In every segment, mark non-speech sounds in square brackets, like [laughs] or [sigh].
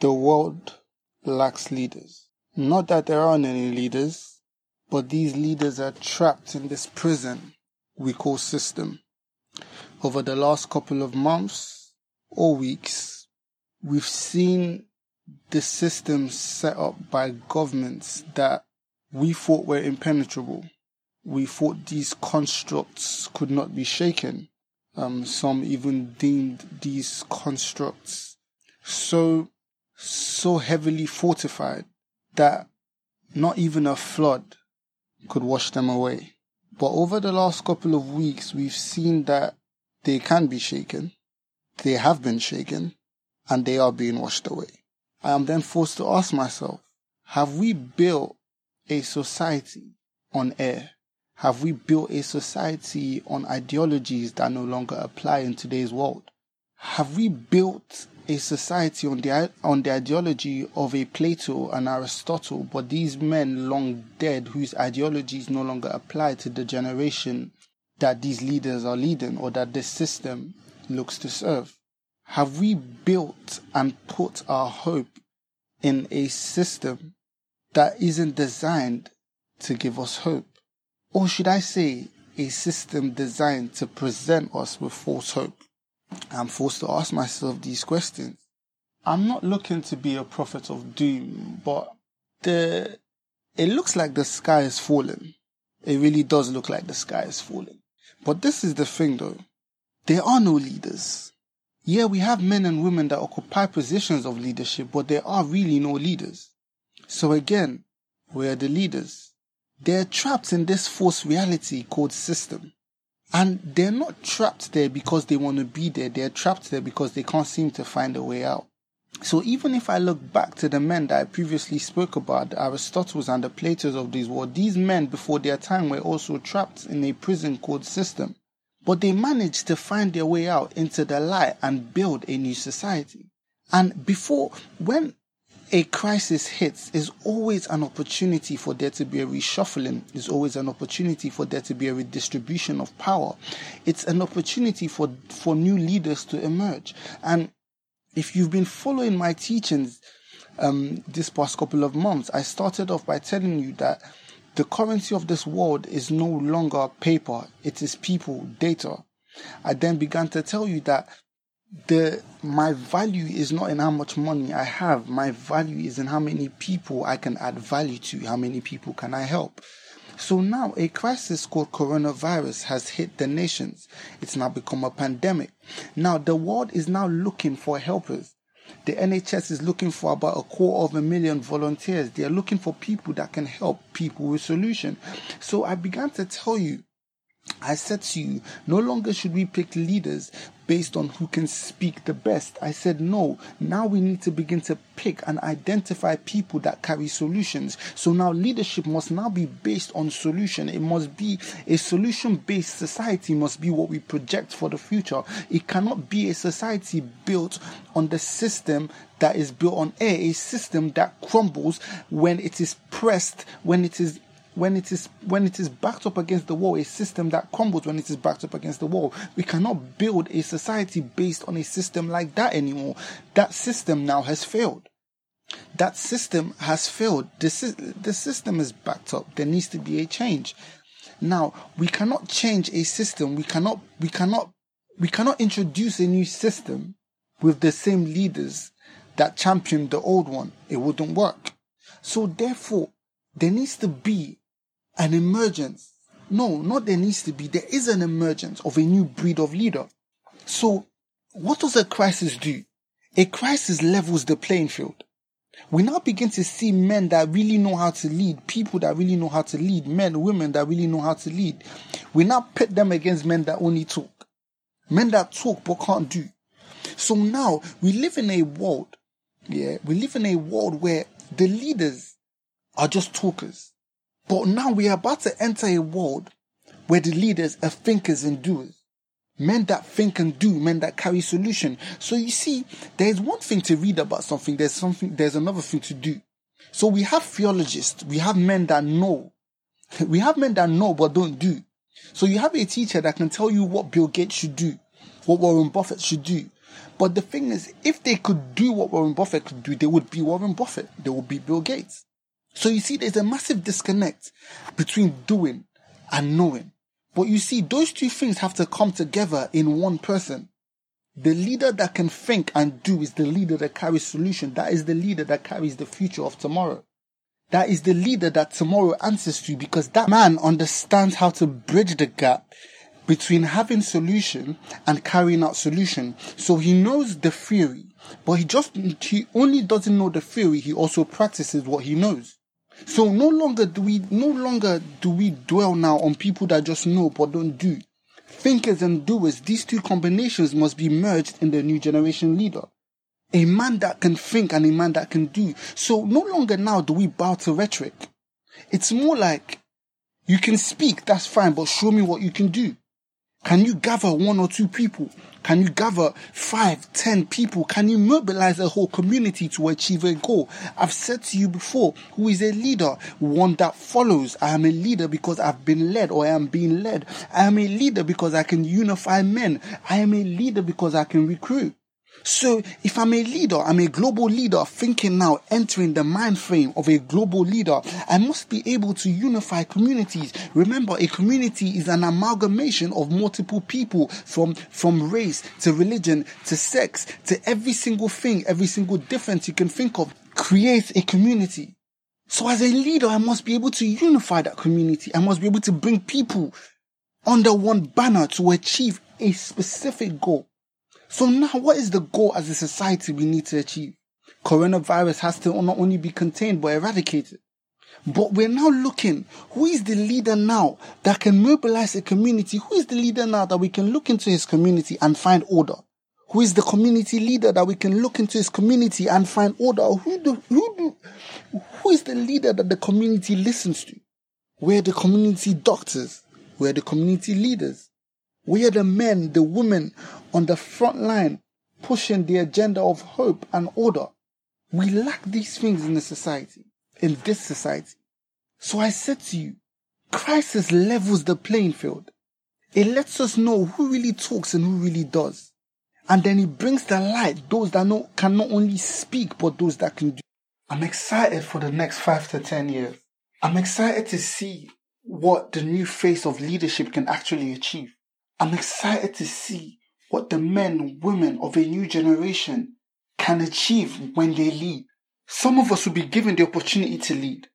The world lacks leaders. Not that there aren't any leaders, but these leaders are trapped in this prison we call system. Over the last couple of months or weeks, we've seen the systems set up by governments that we thought were impenetrable. We thought these constructs could not be shaken. Um, some even deemed these constructs so so heavily fortified that not even a flood could wash them away. But over the last couple of weeks, we've seen that they can be shaken, they have been shaken, and they are being washed away. I am then forced to ask myself, have we built a society on air? Have we built a society on ideologies that no longer apply in today's world? Have we built a society on the on the ideology of a Plato and Aristotle, but these men long dead whose ideologies no longer apply to the generation that these leaders are leading or that this system looks to serve? Have we built and put our hope in a system that isn't designed to give us hope? Or should I say, a system designed to present us with false hope? I'm forced to ask myself these questions. I'm not looking to be a prophet of doom, but the it looks like the sky is falling. It really does look like the sky is falling. But this is the thing though. There are no leaders. Yeah, we have men and women that occupy positions of leadership, but there are really no leaders. So again, where are the leaders? They're trapped in this false reality called system. And they're not trapped there because they want to be there. They're trapped there because they can't seem to find a way out. So even if I look back to the men that I previously spoke about, the Aristotles and the Platos of this world, these men before their time were also trapped in a prison called system. But they managed to find their way out into the light and build a new society. And before, when a crisis hits, is always an opportunity for there to be a reshuffling. Is always an opportunity for there to be a redistribution of power. It's an opportunity for for new leaders to emerge. And if you've been following my teachings um, this past couple of months, I started off by telling you that the currency of this world is no longer paper; it is people, data. I then began to tell you that the my value is not in how much money I have. My value is in how many people I can add value to. How many people can I help? So now a crisis called coronavirus has hit the nations. It's now become a pandemic. Now the world is now looking for helpers. The NHS is looking for about a quarter of a million volunteers. They are looking for people that can help people with solution. So I began to tell you I said to you, no longer should we pick leaders based on who can speak the best. I said, no, now we need to begin to pick and identify people that carry solutions. So now leadership must now be based on solution. It must be a solution based society, must be what we project for the future. It cannot be a society built on the system that is built on air, a system that crumbles when it is pressed, when it is when it is when it is backed up against the wall, a system that crumbles when it is backed up against the wall. We cannot build a society based on a system like that anymore. That system now has failed. That system has failed. The, the system is backed up. There needs to be a change. Now, we cannot change a system. We cannot, we cannot, we cannot introduce a new system with the same leaders that championed the old one. It wouldn't work. So therefore, there needs to be an emergence. No, not there needs to be. There is an emergence of a new breed of leader. So, what does a crisis do? A crisis levels the playing field. We now begin to see men that really know how to lead, people that really know how to lead, men, women that really know how to lead. We now pit them against men that only talk, men that talk but can't do. So now we live in a world, yeah, we live in a world where the leaders are just talkers. But now we are about to enter a world where the leaders are thinkers and doers. Men that think and do, men that carry solution. So you see, there's one thing to read about something, there's something, there's another thing to do. So we have theologists, we have men that know. [laughs] We have men that know but don't do. So you have a teacher that can tell you what Bill Gates should do, what Warren Buffett should do. But the thing is, if they could do what Warren Buffett could do, they would be Warren Buffett. They would be Bill Gates. So you see, there's a massive disconnect between doing and knowing. But you see, those two things have to come together in one person. The leader that can think and do is the leader that carries solution. That is the leader that carries the future of tomorrow. That is the leader that tomorrow answers to because that man understands how to bridge the gap between having solution and carrying out solution. So he knows the theory, but he just, he only doesn't know the theory. He also practices what he knows. So no longer do we, no longer do we dwell now on people that just know but don't do. Thinkers and doers, these two combinations must be merged in the new generation leader. A man that can think and a man that can do. So no longer now do we bow to rhetoric. It's more like you can speak, that's fine, but show me what you can do. Can you gather one or two people? Can you gather five, ten people? Can you mobilize a whole community to achieve a goal? I've said to you before, who is a leader? One that follows. I am a leader because I've been led or I am being led. I am a leader because I can unify men. I am a leader because I can recruit. So if I'm a leader, I'm a global leader thinking now, entering the mind frame of a global leader, I must be able to unify communities. Remember, a community is an amalgamation of multiple people from, from race to religion to sex to every single thing, every single difference you can think of creates a community. So as a leader, I must be able to unify that community. I must be able to bring people under one banner to achieve a specific goal. So now what is the goal as a society we need to achieve? Coronavirus has to not only be contained but eradicated. But we're now looking, who is the leader now that can mobilize a community? Who is the leader now that we can look into his community and find order? Who is the community leader that we can look into his community and find order? Who do, who do, who is the leader that the community listens to? We're the community doctors. We're the community leaders. We are the men, the women on the front line pushing the agenda of hope and order. We lack these things in the society, in this society. So I said to you, crisis levels the playing field. It lets us know who really talks and who really does. And then it brings the light those that know, can not only speak, but those that can do. I'm excited for the next five to ten years. I'm excited to see what the new face of leadership can actually achieve. I'm excited to see what the men, women of a new generation can achieve when they lead. Some of us will be given the opportunity to lead.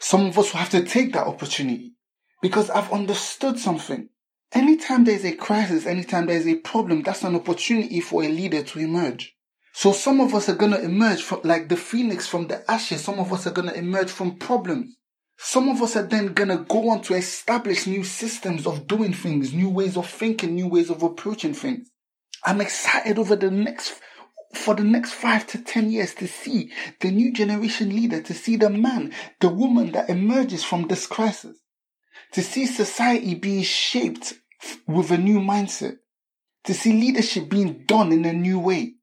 Some of us will have to take that opportunity because I've understood something. Anytime there's a crisis, anytime there's a problem, that's an opportunity for a leader to emerge. So some of us are going to emerge from, like the phoenix from the ashes. Some of us are going to emerge from problems. Some of us are then to go on to establish new systems of doing things, new ways of thinking, new ways of approaching things. I'm excited over the next, for the next five to ten years to see the new generation leader, to see the man, the woman that emerges from this crisis, to see society being shaped with a new mindset, to see leadership being done in a new way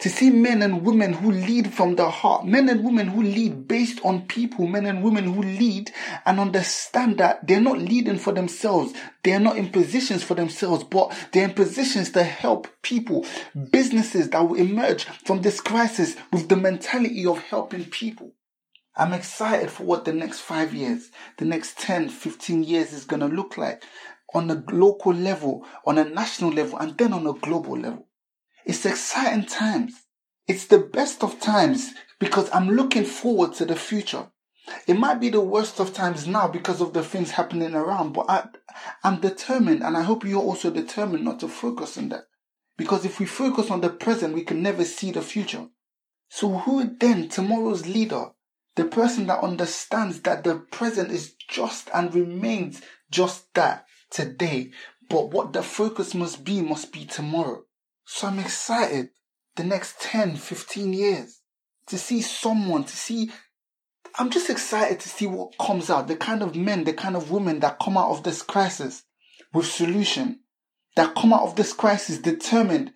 to see men and women who lead from the heart, men and women who lead based on people, men and women who lead and understand that they're not leading for themselves. They're not in positions for themselves, but they're in positions to help people, businesses that will emerge from this crisis with the mentality of helping people. I'm excited for what the next five years, the next 10, 15 years is going to look like on a local level, on a national level, and then on a global level. It's exciting times. It's the best of times because I'm looking forward to the future. It might be the worst of times now because of the things happening around, but I, I'm determined and I hope you're also determined not to focus on that. Because if we focus on the present, we can never see the future. So who then tomorrow's leader? The person that understands that the present is just and remains just that today. But what the focus must be must be tomorrow. So I'm excited the next 10, 15 years to see someone, to see, I'm just excited to see what comes out, the kind of men, the kind of women that come out of this crisis with solution, that come out of this crisis determined,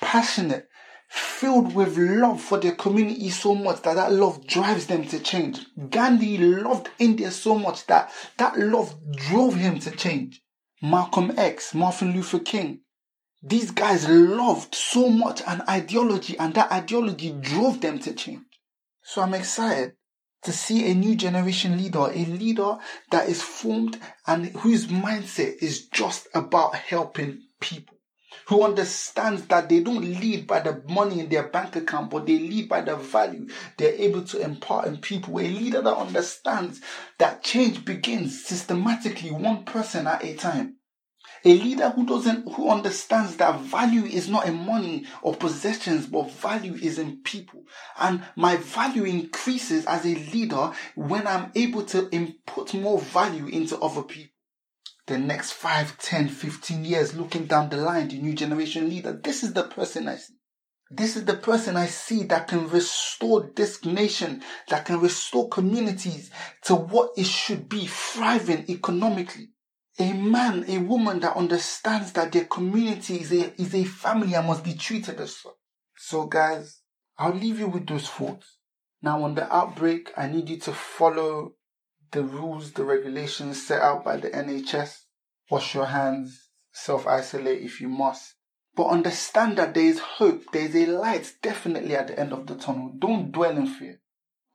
passionate, filled with love for their community so much that that love drives them to change. Gandhi loved India so much that that love drove him to change. Malcolm X, Martin Luther King, These guys loved so much an ideology and that ideology drove them to change. So I'm excited to see a new generation leader, a leader that is formed and whose mindset is just about helping people. Who understands that they don't lead by the money in their bank account, but they lead by the value they're able to impart in people. A leader that understands that change begins systematically, one person at a time. A leader who doesn't, who understands that value is not in money or possessions, but value is in people. And my value increases as a leader when I'm able to input more value into other people. The next 5, 10, 15 years, looking down the line, the new generation leader, this is the person I see. This is the person I see that can restore this nation, that can restore communities to what it should be, thriving economically a man, a woman that understands that their community is a, is a family and must be treated as such. So guys, I'll leave you with those thoughts. Now on the outbreak, I need you to follow the rules, the regulations set out by the NHS. Wash your hands, self-isolate if you must. But understand that there is hope, there is a light definitely at the end of the tunnel. Don't dwell in fear.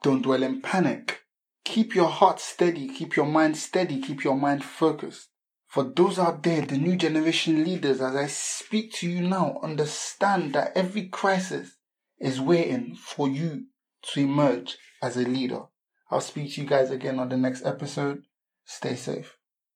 Don't dwell in panic. Keep your heart steady, keep your mind steady, keep your mind focused. For those out there, the new generation leaders, as I speak to you now, understand that every crisis is waiting for you to emerge as a leader. I'll speak to you guys again on the next episode. Stay safe.